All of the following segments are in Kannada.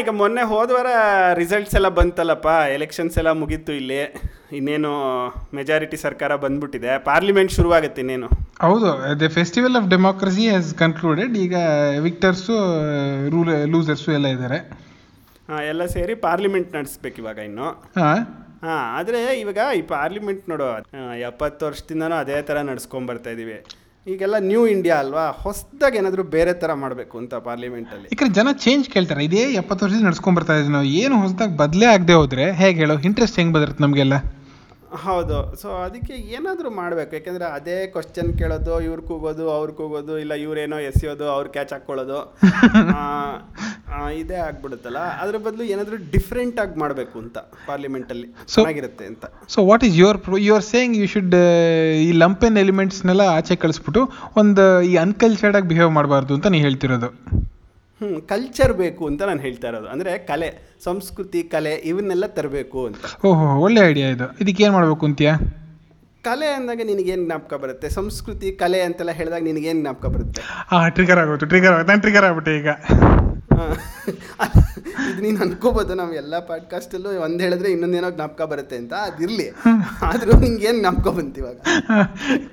ಈಗ ಈಗ ಮೊನ್ನೆ ಹೋದವಾರ ರಿಸಲ್ಟ್ಸ್ ಎಲ್ಲ ಬಂತಲ್ಲಪ್ಪ ಎಲೆಕ್ಷನ್ಸ್ ಎಲ್ಲ ಮುಗೀತು ಇಲ್ಲಿ. ಇನ್ನೇನು ಮೆಜಾರಿಟಿ ಸರ್ಕಾರ ಬಂದ್ಬಿಟ್ಟಿದೆ. ಪಾರ್ಲಿಮೆಂಟ್ ಶುರುವಾಗುತ್ತೆ ಇನ್ನೇನು. ಹೌದು the festival of democracy has concluded ಈಗ ವಿಕ್ಟರ್ಸು ರೂಲ್ ಲೂಸರ್ಸು ಎಲ್ಲ ಇದ್ದಾರೆ. ಹಾಂ ಎಲ್ಲ ಸೇರಿ ಪಾರ್ಲಿಮೆಂಟ್ ನಡೆಸ್ಬೇಕು ಇವಾಗ ಇನ್ನು. ಹಾಂ. ಹಾಂ ಆದರೆ ಇವಾಗ ಈ ಪಾರ್ಲಿಮೆಂಟ್ ನೋಡು ಎಪ್ಪತ್ತು ವರ್ಷದಿಂದನೂ ಅದೇ ಥರ ನಡ್ಸ್ಕೊಂಬರ್ತಾ ಇದ್ದೀವಿ ಈಗೆಲ್ಲ ನ್ಯೂ ಇಂಡಿಯಾ ಅಲ್ವಾ? ಹೊಸದಾಗಿ ಏನಾದರೂ ಬೇರೆ ಥರ ಮಾಡಬೇಕು ಅಂತ ಪಾರ್ಲಿಮೆಂಟಲ್ಲಿ ಕಡೆ ಜನ ಚೇಂಜ್ ಕೇಳ್ತಾರೆ. ಇದೇ ಎಪ್ಪತ್ತು ವರ್ಷದಿಂದ ನಡ್ಸ್ಕೊಂಡ್ ಬರ್ತಾ ಇದ್ದೀವಿ ನಾವು ಏನು ಹೊಸದಾಗಿ ಬದಲೇ ಆಗದೆ ಹೋದ್ರೆ, ಹೇಗೆ ಹೇಳೋ? ಇಂಟ್ರೆಸ್ಟ್ ಹೆಂಗೆ ಬದಿರುತ್ತೆ ನಮಗೆಲ್ಲ? ಹೌದು. ಸೊ ಅದಕ್ಕೆ ಏನಾದರೂ ಮಾಡಬೇಕು. ಯಾಕೆಂದರೆ ಅದೇ ಕ್ವಶನ್ ಕೇಳೋದು ಇವ್ರು ಕೂಗೋದು ಅವ್ರು ಕೂಗೋದು ಇಲ್ಲ ಇವರೇನೋ ಎಸೆಯೋದು ಅವ್ರು ಕ್ಯಾಚ್ ಹಾಕ್ಕೊಳ್ಳೋದು ಇದೇ ಆಗ್ಬಿಡುತ್ತಲ್ಲ. ಅದ್ರ ಬದಲು ಏನಾದರೂ ಡಿಫ್ರೆಂಟಾಗಿ ಮಾಡಬೇಕು ಅಂತ ಪಾರ್ಲಿಮೆಂಟಲ್ಲಿ ಚೆನ್ನಾಗಿರುತ್ತೆ ಅಂತ. So what is your you are saying you should ಈ ಲಂಪೆನ್ ಎಲಿಮೆಂಟ್ಸ್ನೆಲ್ಲ ಆಚೆ ಕಳಿಸ್ಬಿಟ್ಟು ಒಂದು ಈ ಅನ್ಕಲ್ಚರ್ಡ್ ಆಗಿ ಬಿಹೇವ್ ಮಾಡಬಾರ್ದು ಅಂತ ನೀವು ಹೇಳ್ತಿರೋದು. ಹ್ಞೂ ಕಲ್ಚರ್ ಬೇಕು ಅಂತ ನಾನು ಹೇಳ್ತಾ ಇರೋದು. ಅಂದರೆ ಕಲೆ ಸಂಸ್ಕೃತಿ ಕಲೆ ಇವನ್ನೆಲ್ಲ ತರಬೇಕು ಅಂತ. ಓಹೋ ಒಳ್ಳೆ ಐಡಿಯಾ ಇದು. ಇದಕ್ಕೆ ಏನು ಮಾಡಬೇಕು ಅಂತೀಯಾ? ಕಲೆ ಅಂದಾಗ ನಿನಗೇನು ಜ್ಞಾಪಕ ಬರುತ್ತೆ? ಸಂಸ್ಕೃತಿ ಕಲೆ ಅಂತೆಲ್ಲ ಹೇಳಿದಾಗ ನಿನಗೇನು ಜ್ಞಾಪಕ ಬರುತ್ತೆ? ಹಾಂ ಟ್ರಿಗರ್ ಆಗೋಯ್ತು ಟ್ರಿಗರ್ ಆಗುತ್ತೆ ನಾನು ಟ್ರಿಗರ್ ಆಗ್ಬಿಟ್ಟೆ ಈಗ. ಇದು ನೀನು ಅನ್ಕೋಬೋದು ನಾವು ಎಲ್ಲ ಪಾಡ್ಕಾಸ್ಟಲ್ಲೂ ಒಂದು ಹೇಳಿದ್ರೆ ಇನ್ನೊಂದೇನೋ ಜ್ಞಾಪಕ ಬರುತ್ತೆ ಅಂತ. ಅದಿರಲಿ ಆದರೂ ನಿಂಗೆ ಏನು ಜ್ಞಾಪಕ ಬಂತು ಇವಾಗ?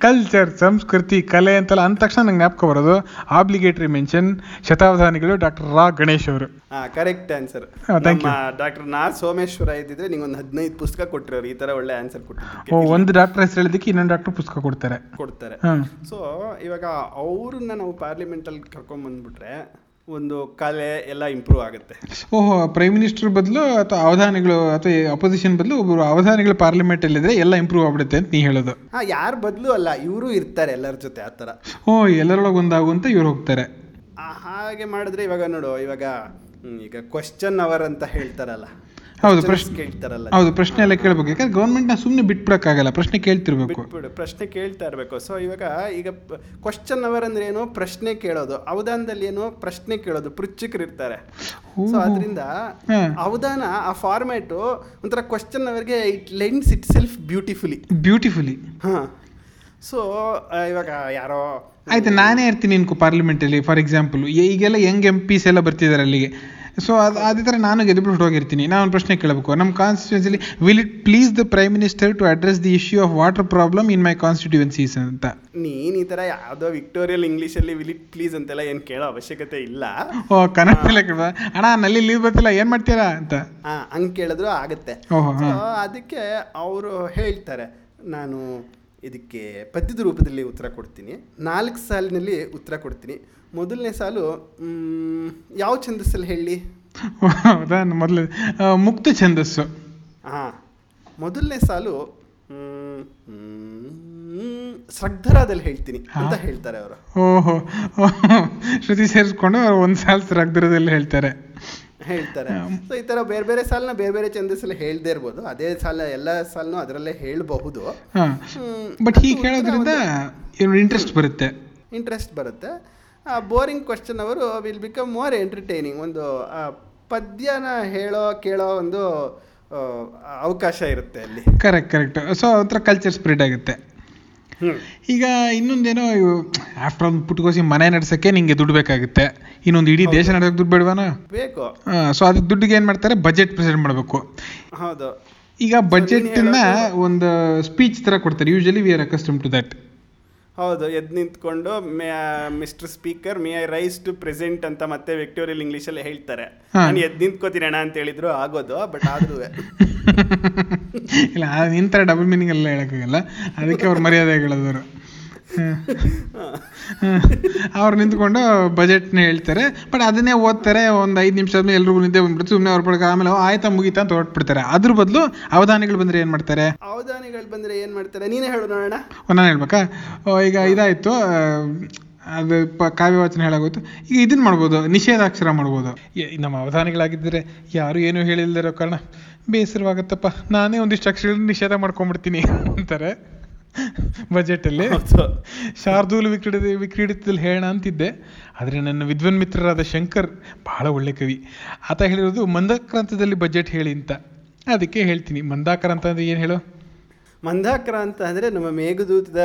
ಕಲ್ಚರ್ ಸಂಸ್ಕೃತಿ ಕಲೆ ಅಂತೆಲ್ಲ ಅಂದ ತಕ್ಷಣ ನಂಗೆ ಜ್ಞಾಪಕ ಬರೋದು. ಆಬ್ಲಿಗೇಟರಿ ಮೆನ್ಷನ್ ಶತಾವಧಾನಿಗಳು ಡಾಕ್ಟರ್ ರಾ ಗಣೇಶ್ ಅವರು. ಹಾಂ ಕರೆಕ್ಟ್ ಆನ್ಸರ್ ಥ್ಯಾಂಕ್ ಯು ನಮ್ಮ ಡಾಕ್ಟರ್ ನಾ ಸೋಮೇಶ್ವರ ಇದ್ದಿದ್ರೆ ನಿಂಗೆ ಒಂದು ಹದಿನೈದು ಪುಸ್ತಕ ಕೊಟ್ಟಿರೋರು. ಈ ಥರ ಒಳ್ಳೆ ಆನ್ಸರ್ ಓ ಒಂದು ಡಾಕ್ಟರ್ ಹೆಸರು ಹೇಳಿದಕ್ಕೆ ಇನ್ನೊಂದು ಡಾಕ್ಟರ್ ಪುಸ್ತಕ ಕೊಡ್ತಾರೆ. ಕೊಡ್ತಾರೆ. ಸೊ ಇವಾಗ ಅವ್ರನ್ನ ನಾವು ಪಾರ್ಲಿಮೆಂಟಲ್ಲಿ ಕರ್ಕೊಂಬಂದ್ಬಿಟ್ರೆ ಒಂದು ಕಲೆ ಎಲ್ಲ ಇಂಪ್ರೂವ್ ಆಗುತ್ತೆ. ಓಹೋ ಪ್ರೈಮ್ ಮಿನಿಸ್ಟರ್ ಬದಲು ಅಥವಾ ಅವಧಾನಿಗಳು ಅಥವಾ ಅಪೋಸಿಷನ್ ಬದಲು ಒಬ್ಬರು ಅವಧಾನಿಗಳು ಪಾರ್ಲಿಮೆಂಟ್ ಇದ್ರೆ ಎಲ್ಲ ಇಂಪ್ರೂವ್ ಆಗ್ಬಿಡುತ್ತೆ ಅಂತ ನೀ ಹೇಳೋದು. ಹಾಂ ಯಾರು ಬದಲು ಅಲ್ಲ ಇವರು ಇರ್ತಾರೆ ಎಲ್ಲರ ಜೊತೆ ಆ ಥರ. ಓ ಎಲ್ಲರೊಳಗೆ ಒಂದಾಗುವಂತ ಇವ್ರು ಹೋಗ್ತಾರೆ. ಹಾಗೆ ಮಾಡಿದ್ರೆ ಇವಾಗ ನೋಡು ಇವಾಗ ಈಗ ಕ್ವಶನ್ ಅವರ್ ಅಂತ ಹೇಳ್ತಾರಲ್ಲ. ಹೌದು ಪ್ರಶ್ನೆ ಕೇಳ್ತಾರಲ್ಲ. ಹೌದು ಪ್ರಶ್ನೆ ಎಲ್ಲ ಕೇಳಬೇಕು. ಯಾಕಂದ್ರೆ ಗೌರ್ಮೆಂಟ್ನ ಸುಮ್ಮನೆ ಬಿಟ್ಬಿಡಕ್ಕಾಗಲ್ಲ ಪ್ರಶ್ನೆ ಕೇಳ್ತಿರ್ಬೇಕು. ಬಿಟ್ಬಿಡು ಪ್ರಶ್ನೆ ಕೇಳ್ತಾ ಇರಬೇಕು. ಸೊ ಇವಾಗ ಈಗ ಕ್ವಶನ್ ಅವರ್ ಅಂದ್ರೆ ಏನು? ಪ್ರಶ್ನೆ ಕೇಳೋದು. ಅವಧಾನದಲ್ಲಿ ಏನು? ಪ್ರಶ್ನೆ ಕೇಳೋದು. ಪೃಚ್ಛಕರು ಇರ್ತಾರೆ. ಸೊ ಅದರಿಂದ. ಅವಧಾನ ಆ ಫಾರ್ಮ್ಯಾಟು ಒಂಥರ ಕ್ವಶನ್ ಅವರ್ಗೆ it lends itself beautifully beautifully ಹಾಂ ಸೊ ಇವಾಗ ಯಾರೋ ಆಯ್ತು ನಾನೇ ಇರ್ತೀನಿ ಪಾರ್ಲಿಮೆಂಟ್ ಪಾರ್ಲಿಮೆಂಟಲ್ಲಿ ಫಾರ್ ಎಕ್ಸಾಂಪಲ್ ಈಗೆಲ್ಲ ಯಂಗ್ ಎಂ ಪಿಸ್ ಎಲ್ಲ ಬರ್ತಿದ್ದಾರೆ ಅಲ್ಲಿಗೆ. ಸೊ ಅದು ಅದೇ ಥರ ನಾನು ಗೆದ್ದುಬಿಟ್ಟು ಹೋಗಿರ್ತೀನಿ. ನಾನು ಒಂದು ಪ್ರಶ್ನೆ ಕೇಳಬೇಕು. ನಮ್ಮ ಕಾನ್ಸ್ಟಿಟ್ಯೂನ್ಸಿಲಿ will it please the prime minister to address the issue of water problem in my constituencies ಅಂತ? ನೀನು ಈ ಥರ ಯಾವುದೋ ವಿಕ್ಟೋರಿಯಲ್ ಇಂಗ್ಲೀಷಲ್ಲಿ ವಿಲಿಟ್ ಪ್ಲೀಸ್ ಅಂತೆಲ್ಲ ಏನು ಕೇಳೋ ಅವಶ್ಯಕತೆ ಇಲ್ಲ. ಓ ಕನ್ನಡದಲ್ಲೇ ಕೇಳ ಅಣ್ಣ ನಲ್ಲಿ ಲೀವ್ ಬರ್ತಿಲ್ಲ. ಏನು ಮಾಡ್ತೀರಾ ಅಂತ? ಹಾಂ ಹಂಗೆ ಕೇಳಿದ್ರು ಆಗುತ್ತೆ. ಅದಕ್ಕೆ ಅವರು ಹೇಳ್ತಾರೆ ನಾನು ಇದಕ್ಕೆ ಪದ್ಯದ ರೂಪದಲ್ಲಿ ಉತ್ತರ ಕೊಡ್ತೀನಿ. ನಾಲ್ಕು ಸಾಲಿನಲ್ಲಿ ಉತ್ತರ ಕೊಡ್ತೀನಿ. ಮೊದಲನೇ ಸಾಲು ಯಾವ ಛಂದಸ್ಸಲ್ಲಿ ಹೇಳಿ? ಹೌದಾ ಮೊದಲು ಮುಕ್ತ ಛಂದಸ್ಸು. ಹಾಂ ಮೊದಲನೇ ಸಾಲು ಸ್ರಗ್ಧರಾದಲ್ಲಿ ಹೇಳ್ತೀನಿ ಅಂತ ಹೇಳ್ತಾರೆ ಅವರು. ಓಹೋ ಶ್ರುತಿ ಸೇರಿಸ್ಕೊಂಡು ಒಂದು ಸಾಲು ಸ್ರಗ್ಧರದಲ್ಲಿ ಹೇಳ್ತಾರೆ. ಹೇಳ್ತಾರೆ. ಸೊ ಈ ಥರ ಬೇರೆ ಬೇರೆ ಸಾಲನ್ನ ಬೇರೆ ಬೇರೆ ಛಂದಸ್ಸಲ್ಲಿ ಹೇಳ್ದೇ ಇರ್ಬೋದು. ಅದೇ ಸಾಲ ಎಲ್ಲ ಸಾಲನು ಅದರಲ್ಲೇ ಹೇಳಬಹುದು. ಬಟ್ ಹೀಗೆ ಹೇಳೋದ್ರಿಂದ ಏನು ಇಂಟ್ರೆಸ್ಟ್ ಬರುತ್ತೆ. ಇಂಟ್ರೆಸ್ಟ್ ಬರುತ್ತೆ. ಬೋರಿಂಗ್ ಕ್ವಶನ್ ಅವರು ವಿಲ್ ಬಿಕಮ್ ಮೋರ್ ಎಂಟರ್ಟೈನಿಂಗ್ ಒಂದು ಪದ್ಯನ ಹೇಳೋ ಕೇಳೋ ಒಂದು ಅವಕಾಶ ಇರುತ್ತೆ ಅಲ್ಲಿ. ಕರೆಕ್ಟ್ ಕರೆಕ್ಟ್ ಸೊ ಒಂಥರ ಕಲ್ಚರ್ ಸ್ಪ್ರೆಡ್ ಆಗುತ್ತೆ. ಈಗ ಇನ್ನೊಂದೇನೋ ಆಫ್ಟರ್ ಒಂದು ಪುಟ್ಕೋಸಿ ಮನೆ ನಡೆಸೋಕ್ಕೆ ನಿಂಗೆ ದುಡ್ಡು ಬೇಕಾಗುತ್ತೆ. ಇನ್ನೊಂದು ಇಡೀ ದೇಶ ನಡೆಯೋಕೆ ದುಡ್ಡು ಬೇಡವಾನ? ಬೇಕು. ಸೊ ಅದಕ್ಕೆ ದುಡ್ಡಿಗೆ ಏನು ಮಾಡ್ತಾರೆ? ಬಜೆಟ್ ಪ್ರೆಸೆಂಟ್ ಮಾಡಬೇಕು. ಹೌದು. ಈಗ ಬಜೆಟ್ನ ಒಂದು ಸ್ಪೀಚ್ ಥರ ಕೊಡ್ತಾರೆ. Usually we are accustom to that ಹೌದು ಎದ್ದು ನಿಂತ್ಕೊಂಡು may mister speaker may I rise to present ಅಂತ ಮತ್ತೆ ವಿಕ್ಟೋರಿಯಲ್ ಇಂಗ್ಲೀಷಲ್ಲಿ ಹೇಳ್ತಾರೆ. ಹಾ. ನಾನು ಎದ್ದು ನಿಂತ್ಕೋತೀನಿ ಅಣ್ಣ ಅಂತ ಹೇಳಿದ್ರು ಆಗೋದು ಬಟ್ ಆದ್ರೂ ಇಲ್ಲ ನಿನ್ ಡಬಲ್ ಮೀನಿಂಗ್ ಎಲ್ಲ ಹೇಳಕ್ಕಾಗಲ್ಲ. ಅದಕ್ಕೆ ಅವ್ರು ಮರ್ಯಾದೆ ಹೇಳೋದವರು. ಅವ್ರು ನಿಂತ್ಕೊಂಡು ಬಜೆಟ್ನ ಹೇಳ್ತಾರೆ. ಬಟ್ ಅದನ್ನೇ ಓದ್ತಾರೆ ಒಂದು ಐದು ನಿಮಿಷ ಆದ್ಮೇಲೆ ಎಲ್ರಿಗೂ ನಿಂತೆ ಬಂದ್ಬಿಡ್ತು ಸುಮ್ಮನೆ ಅವ್ರ ಪಡ್ಕ ಆಮೇಲೆ "ಓ, ಆಯ್ತಾ ಮುಗೀತಾ ಅಂತ ಹೊರಟ್ಬಿಡ್ತಾರೆ. ಅದ್ರ ಬದಲು ಅವಧಾನಿಗಳು ಬಂದರೆ ಏನು ಮಾಡ್ತಾರೆ? ಅವಧಾನಿಗಳು ಬಂದರೆ ಏನು ಮಾಡ್ತಾರೆ? ನೀನೇ ಹೇಳು ನೋಡೋಣ ನಾನು ಹೇಳ್ಬೇಕಾ? ಓ, ಈಗ ಇದಾಯಿತು ಅದು ಪ ಕಾವ್ಯವಾಚನ ಹೇಳಾಗೋಯ್ತು. ಈಗ ಇದನ್ನ ಮಾಡ್ಬೋದು ನಿಷೇಧಾಕ್ಷರ ಮಾಡ್ಬೋದು. ನಮ್ಮ ಅವಧಾನಿಗಳಾಗಿದ್ದರೆ ಯಾರು ಏನೂ ಹೇಳಿಲ್ದಿರೋ ಕಾರಣ ಬೇಸರವಾಗತ್ತಪ್ಪ. ನಾನೇ ಒಂದಿಷ್ಟು ಅಕ್ಷರಗಳನ್ನ ನಿಷೇಧ ಮಾಡ್ಕೊಂಡ್ಬಿಡ್ತೀನಿ ಅಂತಾರೆ. ಬಜೆಟಲ್ಲಿ. ಅಲ್ಲಿ ಶಾರ್ದೂಲ್ ವಿಕ್ರೀಡಿತ ವಿಕ್ರೀಡಿತದಲ್ಲಿ ಹೇಳ ಅಂತಿದ್ದೆ. ಆದರೆ ನನ್ನ ವಿದ್ವನ್ ಮಿತ್ರರಾದ ಶಂಕರ್ ಬಹಳ ಒಳ್ಳೆ ಕವಿ. ಆತ ಹೇಳಿರೋದು ಮಂದಕ್ರಾಂತದಲ್ಲಿ ಬಜೆಟ್ ಹೇಳಿ ಅಂತ. ಅದಕ್ಕೆ ಹೇಳ್ತೀನಿ. ಮಂದಾಕ್ರಾಂತ ಅಂದ್ರೆ ಏನು ಹೇಳು? ಮಂದಾಕ್ರ ಅಂತ ಅಂದರೆ ನಮ್ಮ ಮೇಘದೂತದ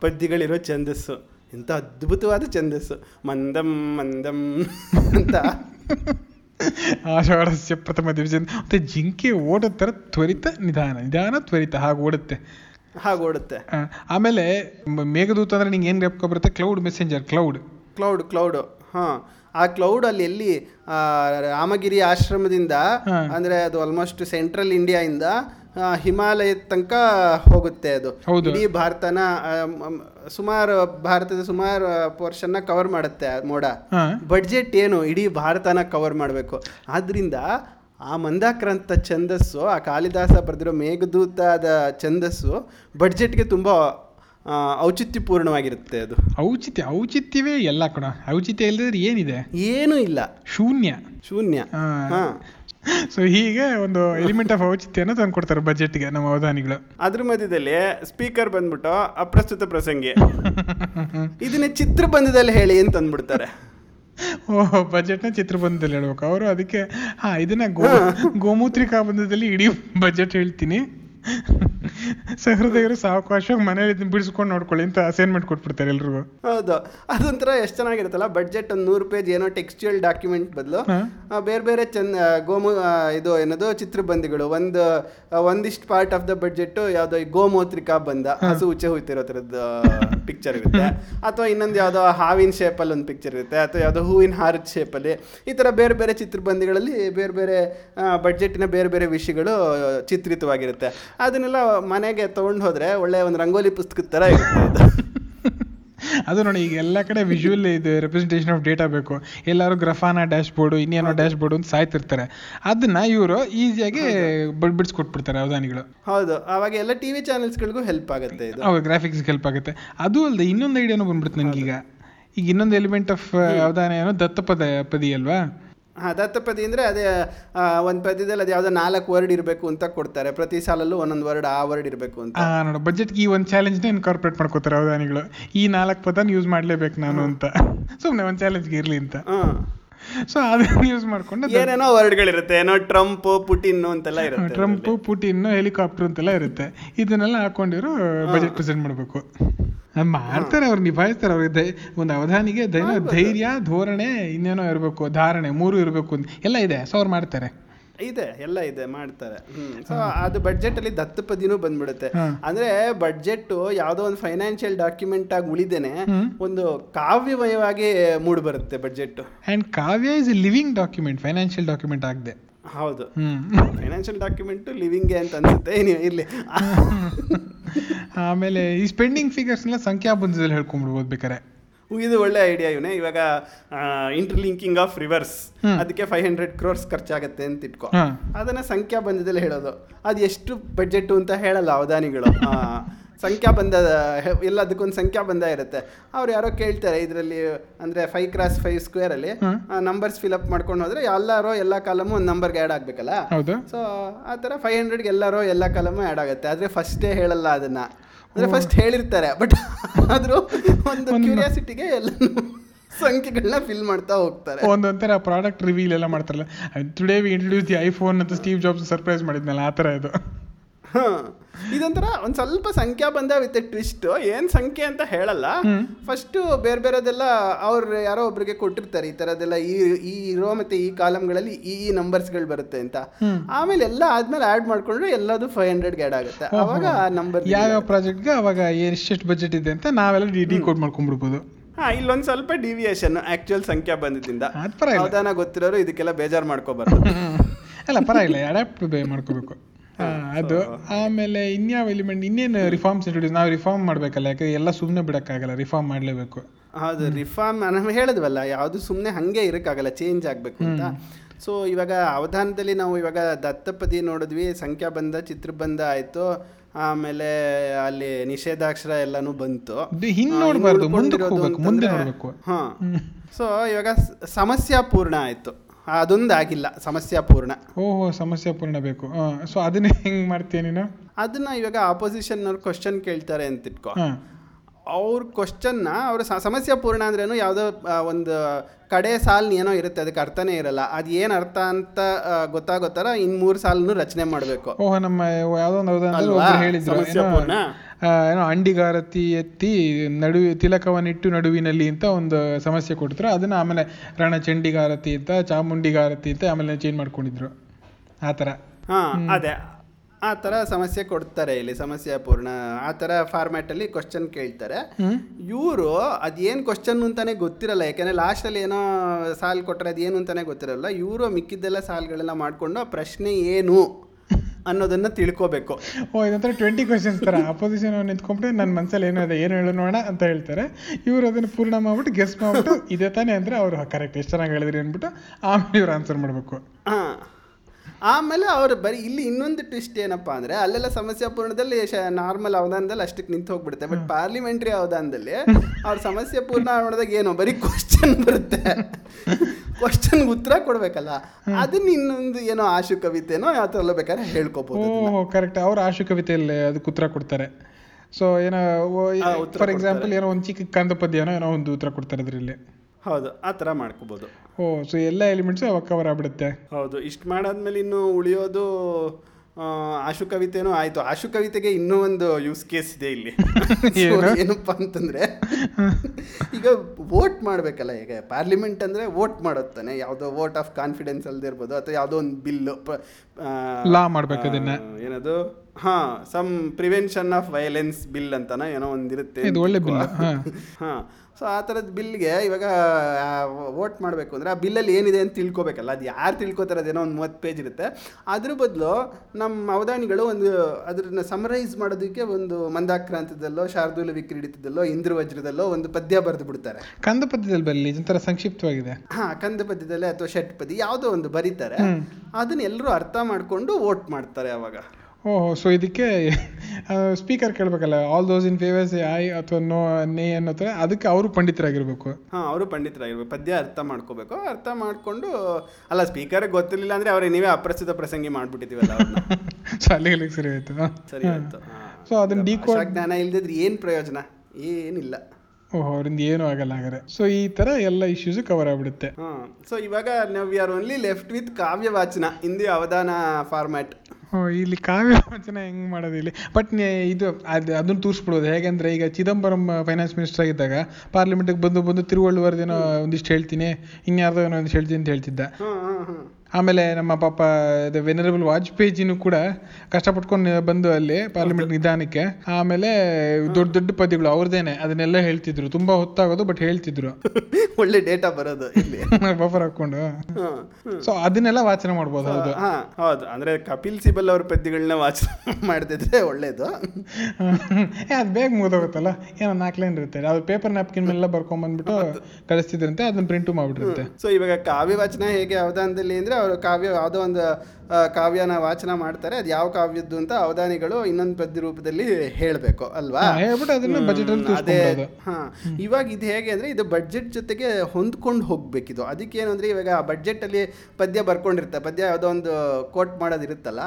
ಪದ್ಯಗಳಿರೋ ಛಂದಸ್ಸು. ಎಂಥ ಅದ್ಭುತವಾದ ಛಂದಸ್ಸು. ಮಂದಂ ಮಂದಂ ಅಂತ. ಆಷಾಢಸ್ಯ ಪ್ರಥಮ ದಿವಸ ಮತ್ತೆ ಜಿಂಕೆ ಓಡೋ ಥರ ತ್ವರಿತ ನಿಧಾನ. ನಿಧಾನ ತ್ವರಿತ. ಹಾಗೆ ಓಡುತ್ತೆ. ಹಾಗೆ ಓಡುತ್ತೆ. ಆಮೇಲೆ ಮೇಘದೂತ ಅಂದ್ರೆ ನಿಂಗೆ ಏನು ಜ್ಞಾಪಕ ಬರುತ್ತೆ? Cloud messenger cloud cloud cloud ಹಾಂ ಆ ಕ್ಲೌಡ್ ಅಲ್ಲಿ ಎಲ್ಲಿ ಆ, ರಾಮಗಿರಿ ಆಶ್ರಮದಿಂದ. ಅಂದ್ರೆ ಅದು ಆಲ್ಮೋಸ್ಟ್ ಸೆಂಟ್ರಲ್ ಇಂಡಿಯಾ ಇಂದ ಹಿಮಾಲಯದ ತನಕ ಹೋಗುತ್ತೆ ಅದು. ಇಡೀ ಭಾರತನ ಸುಮಾರು ಭಾರತದ ಸುಮಾರು ಪೋರ್ಷನ್ನ ಕವರ್ ಮಾಡುತ್ತೆ ಮೋಡ. ಬಡ್ಜೆಟ್ ಏನು ಇಡೀ ಭಾರತನ ಕವರ್ ಮಾಡಬೇಕು. ಆದ್ರಿಂದ ಆ ಮಂದಾಕ್ರಾಂತ ಛಂದಸ್ಸು ಆ ಕಾಳಿದಾಸ ಬರೆದಿರೋ ಮೇಘದೂತದ ಛಂದಸ್ಸು ಬಡ್ಜೆಟ್ಗೆ ತುಂಬ ಔಚಿತ್ಯಪೂರ್ಣವಾಗಿರುತ್ತೆ ಅದು. ಔಚಿತ್ಯ ಔಚಿತ್ಯವೇ ಎಲ್ಲ ಕಣ. ಔಚಿತ್ಯ ಇಲ್ಲದ್ರೆ ಏನಿದೆ? ಏನೂ ಇಲ್ಲ. ಶೂನ್ಯ. ಶೂನ್ಯ. ಹಾ. ಸೊ ಹೀಗೆ ಒಂದು ಎಲಿಮೆಂಟ್ ಆಫ್ ಔಚಿತ್ಯನ ತಂದು ಕೊಡ್ತಾರೆ ಬಜೆಟ್ಗೆ ನಮ್ಮ ಅವಧಾನಿಗಳು. ಅದ್ರ ಮಧ್ಯದಲ್ಲಿ ಸ್ಪೀಕರ್ ಬಂದ್ಬಿಟ್ಟು ಅಪ್ರಸ್ತುತ ಪ್ರಸಂಗಿ. ಇದನ್ನ ಚಿತ್ರಬಂಧದಲ್ಲಿ ಹೇಳಿ ಅಂತ ಅಂದ್ಬಿಡ್ತಾರೆ. ಬಜೆಟ್ನ ಚಿತ್ರಬಂಧದಲ್ಲಿ ಹೇಳ್ಬೇಕು. ಅವರು ಅದಕ್ಕೆ ಹಾ ಇದನ್ನ ಗೋ ಗೋಮೂತ್ರಿಕಾ ಬಂಧದಲ್ಲಿ ಇಡೀ ಬಜೆಟ್ ಹೇಳ್ತೀನಿ. ಸಹೃದಯರು ಸಾವಕಾಶವಾಗಿ ಮನೇಲಿ ಬಿಡಿಸ್ಕೊಂಡು ನೋಡ್ಕೊಳ್ಳಿ ಅಂತ ಅಸೈನ್ಮೆಂಟ್ ಕೊಟ್ಬಿಡ್ತಾರೆ ಎಲ್ರಿಗೂ. ಹೌದು. ಅದೊಂಥರ ಎಷ್ಟು ಚೆನ್ನಾಗಿರುತ್ತಲ್ಲ ಬಡ್ಜೆಟ್ ಒಂದು ನೂರು ಪೇಜ್ ಏನೋ ಟೆಕ್ಸ್ಚುಯಲ್ ಡಾಕ್ಯುಮೆಂಟ್ ಬದಲು. ಬೇರೆ ಬೇರೆ ಚಂದ ಗೋಮು ಇದು ಏನದು ಚಿತ್ರಬಂದಿಗಳು. ಒಂದು ಒಂದಿಷ್ಟು ಪಾರ್ಟ್ ಆಫ್ ದ ಬಡ್ಜೆಟ್ ಯಾವುದೋ ಗೋಮೂತ್ರಿಕಾ ಬಂದ ಹಸು ಉಚ್ಚೆ ಹೋಯ್ತಿರೋ ಥರದ್ದು ಪಿಕ್ಚರ್ ಇರುತ್ತೆ. ಅಥವಾ ಇನ್ನೊಂದು ಯಾವುದೋ ಹಾವಿನ ಶೇಪಲ್ಲಿ ಒಂದು ಪಿಕ್ಚರ್ ಇರುತ್ತೆ, ಅಥವಾ ಯಾವುದೋ ಹೂವಿನ ಹಾರದ ಶೇಪಲ್ಲಿ ಈ ಥರ ಬೇರೆ ಬೇರೆ ಚಿತ್ರಬಂದಿಗಳಲ್ಲಿ ಬೇರೆ ಬೇರೆ ಬಡ್ಜೆಟಿನ ಬೇರೆ ಬೇರೆ ವಿಷಯಗಳು ಚಿತ್ರಿತವಾಗಿರುತ್ತೆ. ಅದನ್ನೆಲ್ಲ ಮನೆಗೆ ತೊಗೊಂಡು ಹೋದರೆ ಒಳ್ಳೆ ಒಂದು ರಂಗೋಲಿ ಪುಸ್ತಕದ ಥರ ಇರುತ್ತೆ ಅದು ನೋಡಿ ಈಗ ಎಲ್ಲ ಕಡೆ ವಿಜುವಲ್ ಇದು ರೆಪ್ರೆಸೆಂಟೇಷನ್ ಆಫ್ ಡೇಟಾ ಬೇಕು. ಎಲ್ಲರೂ ಗ್ರಫಾನ ಡ್ಯಾಶ್ ಬೋರ್ಡು ಇನ್ನೇನೋ ಡ್ಯಾಶ್ ಬೋರ್ಡು ಅಂತ ಸಾಯ್ತಿರ್ತಾರೆ. ಅದನ್ನ ಇವರು ಈಸಿಯಾಗಿ ಬಿಡ್ ಬಿಡಿಸ್ಕೊಟ್ಬಿಡ್ತಾರೆ ಅವಧಾನಿಗಳು. ಹೌದು. ಅವಾಗ ಎಲ್ಲ ಟಿವಿ ಚಾನೆಲ್ಸ್ಗಳಿಗೂ ಹೆಲ್ಪ್ ಆಗುತ್ತೆ ಇದು. ಅವಾಗ ಗ್ರಾಫಿಕ್ಸ್ ಹೆಲ್ಪ್ ಆಗುತ್ತೆ. ಅದು ಅಲ್ಲದೆ ಇನ್ನೊಂದು ಐಡಿಯಾನು ಬಂದ್ಬಿಡ್ತು ನನಗೀಗ. ಈಗ ಇನ್ನೊಂದು ಎಲಿಮೆಂಟ್ ಆಫ್ ಅವಧಾನ ಏನೋ ದತ್ತಪದ ಪದಿ ಅಲ್ವಾ? ಹಾಂ ದತ್ತಪದಿ ಅಂದರೆ ಅದೇ ಒಂದು ಪದ್ಯದಲ್ಲಿ ಅದು ಯಾವುದೋ ನಾಲ್ಕು ವರ್ಡ್ ಇರಬೇಕು ಅಂತ ಕೊಡ್ತಾರೆ. ಪ್ರತಿ ಸಾಲಲ್ಲೂ ಒಂದೊಂದು ವರ್ಡ್ ಆ ವರ್ಡ್ ಇರಬೇಕು ಅಂತ. ನೋಡಿ ಬಜೆಟ್ಗೆ ಈ ಒಂದು ಚಾಲೆಂಜ್ನ ಇನ್ಕಾರ್ಪೊರೇಟ್ ಮಾಡ್ಕೋತಾರೆ ಅವಧಾನಿಗಳು. ಈ ನಾಲ್ಕು ಪದನ ಯೂಸ್ ಮಾಡಲೇಬೇಕು ನಾನು ಅಂತ. ಸುಮ್ಮನೆ ಒಂದು ಚಾಲೆಂಜ್ಗೆ ಇರಲಿ ಅಂತ. ಹಾಂ. ಸೊ ಅದನ್ನ ಯೂಸ್ ಮಾಡ್ಕೊಂಡು ಏನೇನೋ ವರ್ಡ್ಗಳಿರುತ್ತೆ ಏನೋ ಟ್ರಂಪ್ ಪುಟಿನ್ ಅಂತೆಲ್ಲ ಇರುತ್ತೆ ಟ್ರಂಪ್ ಪುಟಿನ್ ಹೆಲಿಕಾಪ್ಟರ್ ಅಂತೆಲ್ಲ ಇರುತ್ತೆ. ಇದನ್ನೆಲ್ಲ ಹಾಕೊಂಡಿರೋ ಬಜೆಟ್ ಪ್ರೆಸೆಂಟ್ ಮಾಡಬೇಕು. ಮಾಡ್ತಾರೆ ಅವ್ರು ನಿಭಾಯಿಸ್ತಾರೆ ಅವ್ರಿಗೆ ಧೈ ಒಂದು ಅವಧಾನಿಗೆ ದೈನ ಧೈರ್ಯ ಧೋರಣೆ ಇನ್ನೇನೋ ಇರಬೇಕು ಧಾರಣೆ ಮೂರು ಇರಬೇಕು ಎಲ್ಲ ಇದೆ ಸೊ ಅವ್ರು ಮಾಡ್ತಾರೆ. ಇದೆ ಎಲ್ಲ ಇದೆ ಮಾಡ್ತಾರೆ. ಸೊ ಅದು ಬಡ್ಜೆಟ್ ಅಲ್ಲಿ ದತ್ತಪದಿನೂ ಬಂದ್ಬಿಡುತ್ತೆ. ಅಂದ್ರೆ ಬಡ್ಜೆಟ್ ಯಾವ್ದೋ ಒಂದು ಫೈನಾನ್ಷಿಯಲ್ ಡಾಕ್ಯುಮೆಂಟ್ ಆಗಿ ಉಳಿದೇನೆ ಒಂದು ಕಾವ್ಯಮಯವಾಗಿ ಮೂಡ್ ಬರುತ್ತೆ budget and kavya is a living document financial document ಆಗದೆ. ಹೌದು. ಫೈನಾನ್ಷಿಯಲ್ ಡಾಕ್ಯುಮೆಂಟ್ ಲಿವಿಂಗ್ ಅಂತ ಅನ್ಸುತ್ತೆ. ಇರ್ಲಿ. ಆಮೇಲೆ ಈ ಸ್ಪೆಂಡಿಂಗ್ ಫಿಗರ್ಸ್ ಎಲ್ಲ ಸಂಖ್ಯಾ ಬಂಧದಲ್ಲಿ ಹೇಳ್ಕೊಂಡ್ಬಿಡ್ಬೋದು ಬೇಕಾರೆ ಇದು ಒಳ್ಳೆ ಐಡಿಯಾ ಇವನೇ. ಇವಾಗ ಇಂಟರ್ಲಿಂಕಿಂಗ್ ಆಫ್ ರಿವರ್ಸ್. ಅದಕ್ಕೆ ಫೈವ್ ಹಂಡ್ರೆಡ್ ಕ್ರೋರ್ಸ್ ಖರ್ಚಾಗತ್ತೆ ಅಂತ ಇಟ್ಕೋ. ಅದನ್ನ ಸಂಖ್ಯಾ ಬಂಧದಲ್ಲಿ ಹೇಳೋದು. ಅದು ಎಷ್ಟು ಬಜೆಟ್ ಅಂತ ಹೇಳಲ್ಲ ಅವಧಾನಿಗಳು. ಆ, ಎಲ್ಲದಕ್ಕೂ ಒಂದು ಸಂಖ್ಯಾ ಬಂಧ ಇರುತ್ತೆ. ಅವ್ರು ಯಾರೋ ಕೇಳ್ತಾರೆ ಇದರಲ್ಲಿ ಅಂದರೆ ಫೈವ್ ಕ್ರಾಸ್ ಫೈವ್ ಸ್ಕ್ವೇರಲ್ಲಿ ಅಲ್ಲಿ ನಂಬರ್ಸ್ ಅಪ್ ಮಾಡ್ಕೊಂಡು ಹೋದ್ರೆ ಎಲ್ಲಾರೋ ಎಲ್ಲ ಕಾಲಮು ಒಂದು ನಂಬರ್ಗೆ ಆ್ಯಡ್ ಆಗಬೇಕಲ್ಲ? ಸೊ ಆ ಥರ ಫೈವ್ ಹಂಡ್ರೆಡ್ಗೆ ಎಲ್ಲಾರೋ ಎಲ್ಲ ಕಾಲಮು ಆ್ಯಡ್ ಆಗುತ್ತೆ. ಆದರೆ ಫಸ್ಟೇ ಹೇಳಲ್ಲ ಅದನ್ನ. ಅಂದರೆ ಫಸ್ಟ್ ಹೇಳಿರ್ತಾರೆ ಬಟ್ ಆದರೂ ಒಂದು ಕ್ಯೂರಿಯಾಸಿಟಿಗೆ ಎಲ್ಲ ಸಂಖ್ಯೆಗಳನ್ನ ಫಿಲ್ ಮಾಡ್ತಾ ಹೋಗ್ತಾರೆ. ಒಂದೊಂಥರ ಪ್ರಾಡಕ್ಟ್ ರಿವೀಲ್ ಎಲ್ಲ ಮಾಡ್ತಾರಲ್ಲ. Today we introduce the iPhone ಅಂತ ಸ್ಟೀವ್ ಜಾಬ್ಸ್ ಸರ್ಪ್ರೈಸ್ ಮಾಡಿದ್ನಲ್ಲ ಆ ಥರ ಇದು. ಇದೊಂಥರ ಒಂದು ಸ್ವಲ್ಪ ಸಂಖ್ಯಾ ಬಂದ ವಿತ್ ಟ್ವಿಸ್ಟ್ ಏನು ಸಂಖ್ಯೆ ಅಂತ ಹೇಳಲ್ಲ. ಫಸ್ಟ್ ಬೇರೆ ಬೇರೆದೆಲ್ಲ ಅವ್ರು ಯಾರೋ ಒಬ್ರಿಗೆ ಕೊಟ್ಟಿರ್ತಾರೆ. ಈ ಥರದ್ದೆಲ್ಲ ಈ ಈ ಇರೋ ಮತ್ತೆ ಈ ಕಾಲಮ್ಗಳಲ್ಲಿ ಈ ಈ ನಂಬರ್ಸ್ಗಳು ಬರುತ್ತೆ ಅಂತ. ಆಮೇಲೆ ಎಲ್ಲ ಆದ್ಮೇಲೆ ಆಡ್ ಮಾಡ್ಕೊಂಡ್ರೆ ಎಲ್ಲದು ಫೈವ್ ಹಂಡ್ರೆಡ್ಗೆ ಆ್ಯಡ್ ಆಗುತ್ತೆ. ಅವಾಗ ಆ ನಂಬರ್ ಯಾವ ಪ್ರಾಜೆಕ್ಟ್ಗೆ ಅವಾಗ ಎಷ್ಟೆಷ್ಟು ಬಜೆಟ್ ಇದೆ ಅಂತ ನಾವೆಲ್ಲ ಡಿ ಡಿ ಕೋಡ್ ಮಾಡ್ಕೊಂಡ್ಬಿಡ್ಬೋದು. ಹಾ ಇಲ್ಲೊಂದು ಸ್ವಲ್ಪ ಡಿವಿಯೇಷನ್ ಆಕ್ಚುಯಲ್ ಸಂಖ್ಯಾ ಬಂದಿದ್ದಿಂದ. ಗೊತ್ತಿರೋರು ಇದಕ್ಕೆಲ್ಲ ಬೇಜಾರು ಮಾಡ್ಕೋಬಾರ್ದು. ಅಲ್ಲ ಪರವಾಗಿಲ್ಲ. ಅಡ್ಯಾಪ್ಟ್ ಮಾಡ್ಕೋಬೇಕು. ಅದು ಆಮೇಲೆ ಇನ್ಯಾವ ಎಲಿಮೆಂಟ್ ಇನ್ನೇನು ರಿಫಾರ್ಮ್ಸ್ ಇಂಟ್ರೊಡ್ಯೂಸ್ ನಾವು ರಿಫಾರ್ಮ್ ಮಾಡಬೇಕಲ್ಲ? ಯಾಕಂದ್ರೆ ಎಲ್ಲ ಸುಮ್ಮನೆ ಬಿಡೋಕ್ಕಾಗಲ್ಲ ರಿಫಾರ್ಮ್ ಮಾಡಲೇಬೇಕು. ಹೌದು ರಿಫಾರ್ಮ್ ನಾವು ಹೇಳಿದ್ವಲ್ಲ ಯಾವುದು ಸುಮ್ಮನೆ ಹಾಗೆ ಇರೋಕ್ಕಾಗಲ್ಲ ಚೇಂಜ್ ಆಗಬೇಕು ಅಂತ. ಸೊ ಇವಾಗ ಅವಧಾನದಲ್ಲಿ ನಾವು ಇವಾಗ ದತ್ತಪದಿ ನೋಡಿದ್ವಿ ಸಂಖ್ಯಾ ಬಂಧ ಚಿತ್ರಬಂಧ ಆಯಿತು. ಆಮೇಲೆ ಅಲ್ಲಿ ನಿಷೇಧಾಕ್ಷರ ಎಲ್ಲಾನು ಬಂತು. ನೋಡಬಾರ್ದು ಹೋಗ್ಬೇಕು ಮುಂದೆ ನೋಡಬೇಕು ಹಾ. ಸೊ ಇವಾಗ ಸಮಸ್ಯೆ ಪೂರ್ಣ ಆಯಿತು. ಅದೊಂದು ಆಗಿಲ್ಲ ಸಮಸ್ಯಾಪೂರ್ಣ. ಓಹೋ ಸಮಸ್ಯೆ ಪೂರ್ಣ ಬೇಕು. ಸೊ ಅದನ್ನೇ ಹೆಂಗೆ ಮಾಡ್ತೀಯ ನೀನು? ಅದನ್ನ ಇವಾಗ ಆಪೋಸಿಷನ್ನವ್ರು ಕ್ವಶನ್ ಕೇಳ್ತಾರೆ ಅಂತ ಇಟ್ಕೋ. ಅವ್ರ ಕ್ವಶನ್ನ ಅವ್ರ ಸಮಸ್ಯೆ ಪೂರ್ಣ ಅಂದ್ರೇನು ಯಾವುದೋ ಒಂದು ಕಡೆ ಸಾಲ್ ಏನೋ ಇರುತ್ತೆ ಅದಕ್ಕೆ ಅರ್ಥನೇ ಇರಲ್ಲ. ಅದು ಏನು ಅರ್ಥ ಅಂತ ಆ, ಗೊತ್ತಾಗೋತ್ತರ ಇನ್ನು ಮೂರು ಸಾಲನ್ನು ರಚನೆ ಮಾಡಬೇಕು. ಓಹೋ ನಮ್ಮ ಯಾವುದೋ ಒಂದು ಅಲ್ವಾ? ಸಮಸ್ಯೆ ಪೂರ್ಣ? ಏನೋ ಅಂಡಿಗಾರತಿ ಎತ್ತಿ ನಡುವೆ ತಿಲಕವನ್ನಿಟ್ಟು ನಡುವಿನಲ್ಲಿ ಅಂತ ಒಂದು ಸಮಸ್ಯೆ ಕೊಡ್ತಾರೆ. ಅದನ್ನು ಆಮೇಲೆ ರಣಚಂಡಿಗಾರತಿ ಅಂತ ಚಾಮುಂಡಿಗಾರತಿ ಅಂತ ಆಮೇಲೆ ಚೇಂಜ್ ಮಾಡ್ಕೊಂಡಿದ್ರು. ಆ ಥರ. ಹಾ ಅದೇ. ಆ ಥರ ಸಮಸ್ಯೆ ಕೊಡ್ತಾರೆ ಇಲ್ಲಿ ಸಮಸ್ಯೆ ಪೂರ್ಣ. ಆ ಥರ ಫಾರ್ಮ್ಯಾಟಲ್ಲಿ ಕ್ವಶನ್ ಕೇಳ್ತಾರೆ. ಇವರು ಅದೇನು ಕ್ವಶನ್ ಅಂತಾನೆ ಗೊತ್ತಿರಲ್ಲ ಯಾಕೆಂದರೆ ಲಾಸ್ಟಲ್ಲಿ ಏನೋ ಸಾಲ್ ಕೊಟ್ಟರೆ ಅದೇನು ಅಂತಾನೆ ಗೊತ್ತಿರಲ್ಲ. ಇವರು ಮಿಕ್ಕಿದ್ದೆಲ್ಲ ಸಾಲ್ಗಳೆಲ್ಲ ಮಾಡಿಕೊಂಡು ಪ್ರಶ್ನೆ ಏನು? ಅನ್ನೋದನ್ನ ತಿಳ್ಕೋಬೇಕು. ಓ ಇದಂತರ ಟ್ವೆಂಟಿ ಕ್ವಶನ್ಸ್ ತರ. ಅಪೋಸಿಷನ್ ಅವ್ರು ನಿಂತ್ಕೊಂಡ್ಬಿಟ್ಟು ನನ್ನ ಮನಸ್ಸಲ್ಲಿ ಏನೋ ಇದೆ ಏನು ಹೇಳು ನೋಡೋಣ ಅಂತ ಹೇಳ್ತಾರೆ. ಇವರು ಅದನ್ನು ಪೂರ್ಣ ಮಾಡ್ಬಿಟ್ಟು ಗೆಸ್ ಮಾಡ್ಬಿಟ್ಟು ಇದೇ ತಾನೇ ಅಂದರೆ ಅವರು ಕರೆಕ್ಟ್ ಎಷ್ಟು ಚೆನ್ನಾಗಿ ಹೇಳಿದ್ರಿ ಅಂದ್ಬಿಟ್ಟು ಆಮೇಲೆ ಇವ್ರು ಆನ್ಸರ್ ಮಾಡಬೇಕು. ಹಾಂ. ಆಮೇಲೆ ಅವರು ಬರೀ ಇಲ್ಲಿ ಇನ್ನೊಂದು ಟ್ವಿಸ್ಟ್ ಏನಪ್ಪ ಅಂದರೆ ಅಲ್ಲೆಲ್ಲ ಸಮಸ್ಯೆ ಪೂರ್ಣದಲ್ಲಿ ನಾರ್ಮಲ್ ಅವಧಾನದಲ್ಲಿ ಅಷ್ಟಕ್ಕೆ ನಿಂತು ಹೋಗ್ಬಿಡುತ್ತೆ. ಬಟ್ ಪಾರ್ಲಿಮೆಂಟ್ರಿ ಅವಧಾನದಲ್ಲಿ ಅವ್ರ ಸಮಸ್ಯೆ ಪೂರ್ಣ ಮಾಡಿದಾಗ ಏನು ಬರೀ ಕ್ವಶನ್ ಬರುತ್ತೆ. ಕ್ವಶನ್ಗೆ ಉತ್ತರ ಕೊಡ್ಬೇಕಲ್ಲ. ಅದನ್ನ ಇನ್ನೊಂದು ಏನೋ ಆಶು ಕವಿತೆನೋ ಯಾವ ಥರ ಬೇಕಾದ್ರೆ ಹೇಳ್ಕೊಬೋದು ಓ ಕರೆಕ್ಟ್ ಅವ್ರು ಆಶು ಕವಿತೆಯಲ್ಲಿ ಅದಕ್ಕೆ ಉತ್ತರ ಕೊಡ್ತಾರೆ. ಸೊ ಏನೋ ಫಾರ್ ಎಕ್ಸಾಂಪಲ್ ಏನೋ ಒಂದು ಚಿಕ್ಕ ಕಂದ ಪದ್ಯನೋ ಏನೋ ಒಂದು ಉತ್ತರ ಕೊಡ್ತಾರೆ ಅದರಲ್ಲಿ. ಹೌದು ಆ ಥರ ಮಾಡ್ಕೋಬೋದು. ಓ ಸೊ ಎಲ್ಲ ಎಲಿಮೆಂಟ್ಸು ಅವಾಗ ಕವರ್ ಆಗ್ಬಿಡುತ್ತೆ. ಹೌದು ಇಷ್ಟು ಮಾಡಾದ್ಮೇಲೆ ಇನ್ನು ಉಳಿಯೋದು ಆಶು ಕವಿತೆನೂ ಆಯಿತು ಆಶು ಕವಿತೆಗೆ ಇನ್ನೂ ಒಂದು ಯೂಸ್ ಕೇಸ್ ಇದೆ ಇಲ್ಲಿ? ಏನಪ್ಪ ಅಂತಂದ್ರೆ ಈಗ ವೋಟ್ ಮಾಡಬೇಕಲ್ಲ ಈಗ ಪಾರ್ಲಿಮೆಂಟ್ ಅಂದ್ರೆ ವೋಟ್ ಮಾಡುತ್ತಾನೆ ಯಾವುದೋ ವೋಟ್ ಆಫ್ ಕಾನ್ಫಿಡೆನ್ಸ್ ಅಲ್ಲದೆ ಇರ್ಬೋದು ಅಥವಾ ಯಾವುದೋ ಒಂದು ಬಿಲ್ಲು ಲಾ ಮಾಡ್ಬೇಕು ಅದನ್ನ. ಏನದು ಹಾ some prevention of violence bill ಅಂತಾನ ಏನೋ ಒಂದಿರುತ್ತೆ ಇದು ಒಳ್ಳೆ ಬಿಲ್ ಹಾ. ಹಾ ಸೊ ಆ ಥರದ ಬಿಲ್ಗೆ ಇವಾಗ ವೋಟ್ ಮಾಡಬೇಕು ಅಂದರೆ ಆ ಬಿಲ್ಲಲ್ಲಿ ಏನಿದೆ ಅಂತ ತಿಳ್ಕೊಬೇಕಲ್ಲ. ಅದು ಯಾರು ತಿಳ್ಕೊತಾರೆ ಅದೇನೋ ಒಂದು ಮೂವತ್ತು ಪೇಜ್ ಇರುತ್ತೆ. ಅದ್ರ ಬದಲು ನಮ್ಮ ಅವಧಾನಿಗಳು ಒಂದು ಅದನ್ನ ಸಮರೈಸ್ ಮಾಡೋದಕ್ಕೆ ಒಂದು ಮಂದಾಕ್ರಾಂತದಲ್ಲೋ ಶಾರ್ದೂಲ ವಿಕ್ರೀಡಿತದಲ್ಲೋ ಇಂದ್ರ ವಜ್ರದಲ್ಲೋ ಒಂದು ಪದ್ಯ ಬರೆದು ಬಿಡ್ತಾರೆ. ಕಂದ ಪದ್ಯದಲ್ಲಿ ಬರಲಿ ಒಂಥರ ಸಂಕ್ಷಿಪ್ತವಾಗಿದೆ. ಹಾ ಕಂದ ಪದ್ಯದಲ್ಲಿ ಅಥವಾ ಷಟ್ಪದಿ ಯಾವುದೋ ಒಂದು ಬರೀತಾರೆ. ಅದನ್ನ ಎಲ್ಲರೂ ಅರ್ಥ ಮಾಡಿಕೊಂಡು ವೋಟ್ ಮಾಡ್ತಾರೆ ಅವಾಗ. ಓಹೋ ಸೊ ಇದಕ್ಕೆ speaker ಕೇಳಬೇಕಲ್ಲ all those in favours aye ಅಥವಾ ನೋ ನೇ ಅನ್ನೋ ಥರ ಅದಕ್ಕೆ ಅವರು ಪಂಡಿತರಾಗಿರ್ಬೇಕು. ಹಾಂ ಅವರು ಪಂಡಿತರಾಗಿರ್ಬೇಕು. ಪದ್ಯ ಅರ್ಥ ಮಾಡ್ಕೋಬೇಕು. ಅರ್ಥ ಮಾಡಿಕೊಂಡು ಅಲ್ಲ ಸ್ಪೀಕರ್ ಗೊತ್ತಿರಲಿಲ್ಲ ಅಂದರೆ ಅವ್ರಿಗೆ ನೀವೇ ಅಪ್ರಸ್ತುತ ಪ್ರಸಂಗಿ ಮಾಡಿಬಿಟ್ಟಿದ್ದೀವಲ್ಲ ಶಾಲೆಗಳಿಗೆ ಸೊ ಅಲ್ಲಿಗೆ ಸರಿ ಆಯಿತು ಸರಿ ಆಯಿತು ಸೊ ಅದನ್ನ ಡಿಕೋಡ್ ಜ್ಞಾನ ಇಲ್ಲದಿದ್ರೆ ಏನು ಪ್ರಯೋಜನ? ಏನಿಲ್ಲ. ಓಹೋ ಅವರಿಂದ ಏನೂ ಆಗಲ್ಲ ಹಾಗಾದ್ರೆ. ಸೊ ಈ ಥರ ಎಲ್ಲ ಇಶ್ಯೂಸ್ ಕವರ್ ಆಗ್ಬಿಡುತ್ತೆ. ಹಾಂ. ಸೊ ಇವಾಗ ನಾವು we are only left with ಕಾವ್ಯ ವಾಚನ ಹಿಂದಿ ಅವಧಾನ ಫಾರ್ಮ್ಯಾಟ್ ಇಲ್ಲಿ ಕಾವ್ಯ ವಚನ ಹೆಂಗ್ ಮಾಡೋದು ಇಲ್ಲಿ? ಬಟ್ ಇದು, ಅದು, ಅದನ್ನ ತೋರಿಸ್ಬಿಡೋದು. ಹೇಗಂದ್ರೆ ಈಗ ಚಿದಂಬರಂ ಫೈನಾನ್ಸ್ ಮಿನಿಸ್ಟರ್ ಆಗಿದ್ದಾಗ ಪಾರ್ಲಿಮೆಂಟ್ಗೆ ಬಂದು ಬಂದು ತಿರುವಳ್ಳುವರ್ದೇನೋ ಒಂದಿಷ್ಟು ಹೇಳ್ತೀನಿ, ಇನ್ಯಾರ್ದೋ ಏನೋ ಒಂದಿಷ್ಟು ಹೇಳ್ತೀನಿ ಅಂತ ಹೇಳ್ತಿದ್ದ. ಆಮೇಲೆ ನಮ್ಮ ಪಾಪ ವೆನರಬಲ್ ವಾಜಪೇಯಿಜಿನೂ ಕೂಡ ಕಷ್ಟಪಟ್ಕೊಂಡು ಬಂದು ಅಲ್ಲಿ ಪಾರ್ಲಿಮೆಂಟ್ ನಿಧಾನಕ್ಕೆ. ಆಮೇಲೆ ದೊಡ್ಡ ದೊಡ್ಡ ಪದ್ಯಗಳು ಅವ್ರದ್ದೇನೆ ಅದನ್ನೆಲ್ಲ ಹೇಳ್ತಿದ್ರು. ತುಂಬಾ ಹೊತ್ತಾಗೋದು ಬಟ್ ಹೇಳ್ತಿದ್ರು. ಒಳ್ಳೆ ಡೇಟಾ ಬರೋದು ಇಲ್ಲಿ. ಬಫರ್ ಹಾಕೊಂಡು ಸೊ ಅದನ್ನೆಲ್ಲ ವಾಚನ ಮಾಡ್ಬೋದು ಹೌದು. ಹೌದು. ಅಂದ್ರೆ ಕಪಿಲ್ ಸಿಬಲ್ ಅವ್ರ ಪದ್ಯಗಳನ್ನ ವಾಚನ ಮಾಡ್ತಿದ್ರೆ ಒಳ್ಳೇದು. ಅದು ಬೇಗ ಮುಗಿದೋಗುತ್ತಲ್ಲ? ಏನೋ ನಾಲ್ಕು ಲೈನ್ ಇರುತ್ತೆ? ಅದು ಪೇಪರ್ ನ್ಯಾಪ್ಕಿನ್ ಮೇಲೆ ಬರ್ಕೊಂಡ್ ಬಂದ್ಬಿಟ್ಟು ಕಳಿಸ್ತಿದ್ರಂತೆ ಅದನ್ನ ಪ್ರಿಂಟು ಮಾಡ್ಬಿಟ್ಟಿರುತ್ತೆ ಸೊ ಇವಾಗ ಕಾವ್ಯ ವಾಚನ ಹೇಗೆ ಅವಧಾನದಲ್ಲಿ ಅಂದರೆ ಅವರು ಕಾವ್ಯ ಯಾವುದೋ ಒಂದು ಕಾವ್ಯನ ವಾಚನ ಮಾಡ್ತಾರೆ ಅದು ಯಾವ ಕಾವ್ಯದ್ದು ಅಂತ ಅವಧಾನಿಗಳು ಇನ್ನೊಂದು ಪದ್ಯ ರೂಪದಲ್ಲಿ ಹೇಳಬೇಕು ಅಲ್ವಾ? ಅದೇ ಹಾ. ಇವಾಗ ಇದು ಹೇಗೆ ಅಂದರೆ ಇದು ಬಡ್ಜೆಟ್ ಜೊತೆಗೆ ಹೊಂದ್ಕೊಂಡು ಹೋಗ್ಬೇಕಿದು. ಅದಕ್ಕೇನು ಅಂದರೆ ಇವಾಗ ಆ ಬಡ್ಜೆಟಲ್ಲಿ ಪದ್ಯ ಬರ್ಕೊಂಡಿರುತ್ತೆ. ಪದ್ಯ ಯಾವುದೋ ಒಂದು ಕೋಟ್ ಮಾಡೋದಿರುತ್ತಲ್ಲ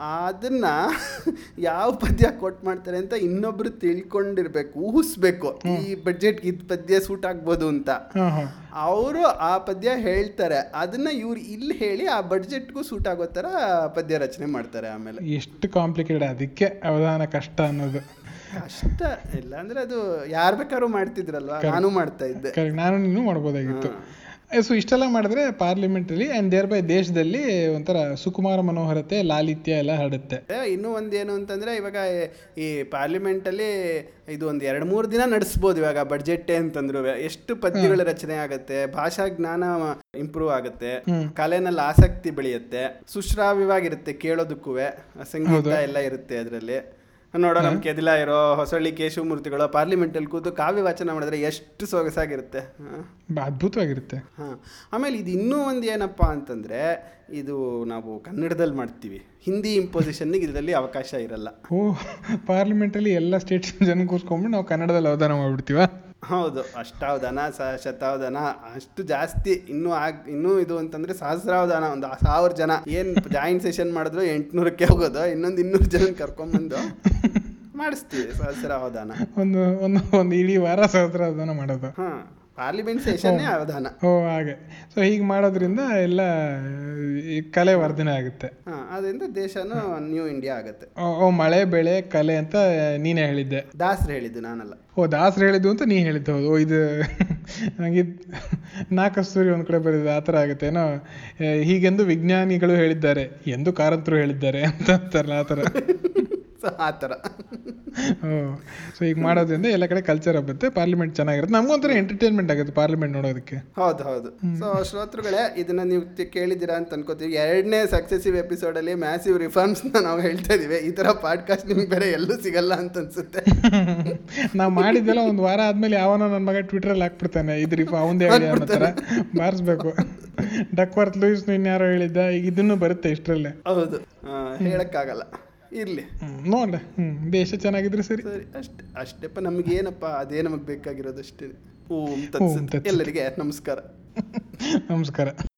ಅದನ್ನ ಯಾವ ಪದ್ಯ ಕೊಟ್ ಮಾಡ್ತಾರೆ ಅಂತ ಇನ್ನೊಬ್ರು ತಿಳ್ಕೊಂಡಿರ್ಬೇಕು ಊಹಿಸ್ಬೇಕು. ಈ ಬಡ್ಜೆಟ್ಗೆ ಇದು ಪದ್ಯ ಸೂಟ್ ಆಗ್ಬೋದು ಅಂತ. ಅವರು ಆ ಪದ್ಯ ಹೇಳ್ತಾರೆ. ಅದನ್ನ ಇವ್ರು ಇಲ್ಲಿ ಹೇಳಿ ಆ ಬಡ್ಜೆಟ್ಗೂ ಸೂಟ್ ಆಗೋ ಥರ ಪದ್ಯ ರಚನೆ ಮಾಡ್ತಾರೆ ಆಮೇಲೆ. ಎಷ್ಟು ಕಾಂಪ್ಲಿಕೇಟೆಡ್ ಅದಕ್ಕೆ ಅವಧಾನ ಕಷ್ಟ ಅನ್ನೋದು. ಕಷ್ಟ. ಇಲ್ಲ ಅಂದ್ರೆ ಅದು ಯಾರ್ ಬೇಕಾದ್ರೂ ಮಾಡ್ತಿದ್ರಲ್ವಾ? ನಾನು ಮಾಡ್ತಾ ಇದ್ದೆ. ನಾನು ನೀನು ಮಾಡ್ಬೋದಾಗಿತ್ತು. ಸೊ ಇಷ್ಟೆಲ್ಲ ಮಾಡಿದ್ರೆ ಪಾರ್ಲಿಮೆಂಟಲ್ಲಿ ಆ್ಯಂಡ್ ದೇರ್ ಬೈ ದೇಶದಲ್ಲಿ ಒಂಥರ ಸುಕುಮಾರ ಮನೋಹರತೆ ಲಾಲಿತ್ಯ ಎಲ್ಲ ಹರಡುತ್ತೆ. ಇನ್ನೂ ಒಂದು ಒಂದೇನು ಅಂತಂದ್ರೆ ಇವಾಗ ಈ ಪಾರ್ಲಿಮೆಂಟಲ್ಲಿ ಇದು ಒಂದು ಎರಡು ಮೂರು ದಿನ ನಡೆಸ್ಬೋದು ಇವಾಗ ಬಡ್ಜೆಟ್ಟೆ ಅಂತಂದ್ರು. ಎಷ್ಟು ಪದ್ಯಗಳ ರಚನೆ ಆಗುತ್ತೆ ಭಾಷಾ ಜ್ಞಾನ ಇಂಪ್ರೂವ್ ಆಗುತ್ತೆ ಕಲೆನಲ್ಲಿ ಆಸಕ್ತಿ ಬೆಳೆಯುತ್ತೆ ಸುಶ್ರಾವ್ಯವಾಗಿರುತ್ತೆ ಕೇಳೋದಕ್ಕೂ ಸಂಗೀತ ಎಲ್ಲ ಇರುತ್ತೆ ಅದರಲ್ಲಿ. ನೋಡೋ ನಮ್ಮ ಕೆದಿಲ ಇರೋ ಹೊಸಳ್ಳಿ ಕೇಶವಮೂರ್ತಿಗಳು ಪಾರ್ಲಿಮೆಂಟಲ್ಲಿ ಕೂತು ಕಾವ್ಯ ವಾಚನ ಮಾಡಿದ್ರೆ ಎಷ್ಟು ಸೊಗಸಾಗಿರುತ್ತೆ. ಅದ್ಭುತವಾಗಿರುತ್ತೆ. ಹಾಂ. ಆಮೇಲೆ ಇದು ಇನ್ನೂ ಒಂದು ಏನಪ್ಪ ಅಂತಂದರೆ ಇದು ನಾವು ಕನ್ನಡದಲ್ಲಿ ಮಾಡ್ತೀವಿ. ಹಿಂದಿ ಇಂಪೋಸಿಷನ್ನಿಗೆ ಇದರಲ್ಲಿ ಅವಕಾಶ ಇರಲ್ಲ. ಓ ಪಾರ್ಲಿಮೆಂಟಲ್ಲಿ ಎಲ್ಲ ಸ್ಟೇಟ್ಸ್ ಜನ ಕೂರ್ಸ್ಕೊಂಡ್ಬಿಟ್ಟು ನಾವು ಕನ್ನಡದಲ್ಲಿ ಅವಧಾನ ಮಾಡಿಬಿಡ್ತೀವ? ಹೌದು ಅಷ್ಟಾವಧಾನ ಸ ಶತಾವಧಾನ ಅಷ್ಟು ಜಾಸ್ತಿ. ಇನ್ನೂ ಆಗ ಇನ್ನೂ ಇದು ಅಂತಂದರೆ ಸಹಸ್ರಾವಧಾನ ಒಂದು ಸಾವಿರ ಜನ. ಏನು ಜಾಯಿಂಟ್ ಸೆಷನ್ ಮಾಡಿದ್ರು ಎಂಟುನೂರಕ್ಕೆ ಹೋಗೋದು ಇನ್ನೊಂದು ಇನ್ನೂರು ಜನ ಕರ್ಕೊಂಬಂದು ಮಾಡಿಸ್ತೀವಿ ಸಹಸ್ರಾವಧಾನ. ಒಂದು ಒಂದು ಒಂದು ಇಡೀ ವಾರ ಸಹಸ್ರಾವಧಾನ ಮಾಡೋದು. ಹಾಂ ಪಾರ್ಲಿಮೆಂಟ್ ಸೆಷನ್ನೇ ಅವಧಾನ. ಓ ಹಾಗೆ. ಸೊ ಹೀಗೆ ಮಾಡೋದ್ರಿಂದ ಎಲ್ಲ ಕಲೆ ವರ್ಧನೆ ಆಗುತ್ತೆ. ಅದರಿಂದ ದೇಶನೂ ನ್ಯೂ ಇಂಡಿಯಾ ಆಗುತ್ತೆ. ಓ ಮಳೆ ಬೆಳೆ ಕಲೆ ಅಂತ ನೀನೇ ಹೇಳಿದ್ದೆ. ದಾಸರು ಹೇಳಿದ್ದು ನಾನಲ್ಲ. ಓ ದಾಸರು ಹೇಳಿದ್ದು ಅಂತ ನೀ ಹೇಳಿದ್ದು ಹೌದು. ಓ ಇದು ನನಗೆ ನಾಕಸ್ತೂರಿ ಒಂದು ಒಂದ್ ಕಡೆ ಬರೆದಿದೆ ಆ ಥರ ಆಗುತ್ತೆ. ಏನೋ ಹೀಗೆಂದು ವಿಜ್ಞಾನಿಗಳು ಹೇಳಿದ್ದಾರೆ ಎಂದು ಕಾರಂತರು ಹೇಳಿದ್ದಾರೆ ಅಂತ ಅಂತಾರಲ್ಲ ಆ ಥರ. ಸೊ ಆ ಥರ. ಓ ಸೊ ಈಗ ಮಾಡೋದ್ರಿಂದ ಎಲ್ಲ ಕಡೆ ಕಲ್ಚರ್ ಹಬ್ಬತ್ತೆ ಪಾರ್ಲಿಮೆಂಟ್ ಚೆನ್ನಾಗಿರುತ್ತೆ. ನಮಗೊಂಥರ ಎಂಟರ್ಟೈನ್ಮೆಂಟ್ ಆಗುತ್ತೆ ಪಾರ್ಲಿಮೆಂಟ್ ನೋಡೋದಕ್ಕೆ. ಹೌದು ಹೌದು. ಸೊ ಶ್ರೋತೃಗಳೇ ಇದನ್ನ ನೀವು ಕೇಳಿದ್ದೀರಾ ಅಂತ ಅನ್ಕೋತೀವಿ ಎರಡನೇ ಸಕ್ಸೆಸಿವ್ ಎಪಿಸೋಡಲ್ಲಿ ಮ್ಯಾಸಿವ್ ರಿಫಾರ್ಮ್ಸ್ನ ನಾವು ಹೇಳ್ತಾ ಇದೀವಿ. ಈ ಥರ ಪಾಡ್ಕಾಸ್ಟ್ ನಿಮ್ಗೆ ಬೇರೆ ಎಲ್ಲೂ ಸಿಗಲ್ಲ ಅಂತ ಅನ್ಸುತ್ತೆ ನಾವು ಮಾಡಿದ್ದೆಲ್ಲ ಒಂದು ವಾರ ಆದಮೇಲೆ ಯಾವನೋ ನನ್ನ ಮಗ ಟ್ವಿಟ್ರಲ್ಲಿ ಹಾಕ್ಬಿಡ್ತಾನೆ. ಇದು ಇದ್ರಿ ಅವಂದೇ ಹೇಳಿ ಅನ್ನೋ ಥರ ಬಾರಿಸ್ಬೇಕು. ಡಕ್ವರ್ತ್ ಲೂಯಿಸ್ ಇನ್ಯಾರೋ ಹೇಳಿದ್ದ ಈಗ ಇದನ್ನು ಬರುತ್ತೆ ಇಷ್ಟರಲ್ಲೇ. ಹೌದು. ಹೇಳಕ್ಕಾಗಲ್ಲ. ಇರ್ಲಿ. ನೋಡಲೆ. ಹ್ಞೂ ದೇಶ ಚೆನ್ನಾಗಿದ್ರೆ ಸರಿ. ಸರಿ ಅಷ್ಟೇ ಅಷ್ಟೇಪ್ಪ ಏನಪ್ಪ ಅದೇ ನಮಗೆ ಬೇಕಾಗಿರೋದು ಅಷ್ಟೇ ಓಂ ತತ್ಸತ್. ಎಲ್ಲರಿಗೆ ನಮಸ್ಕಾರ. ನಮಸ್ಕಾರ.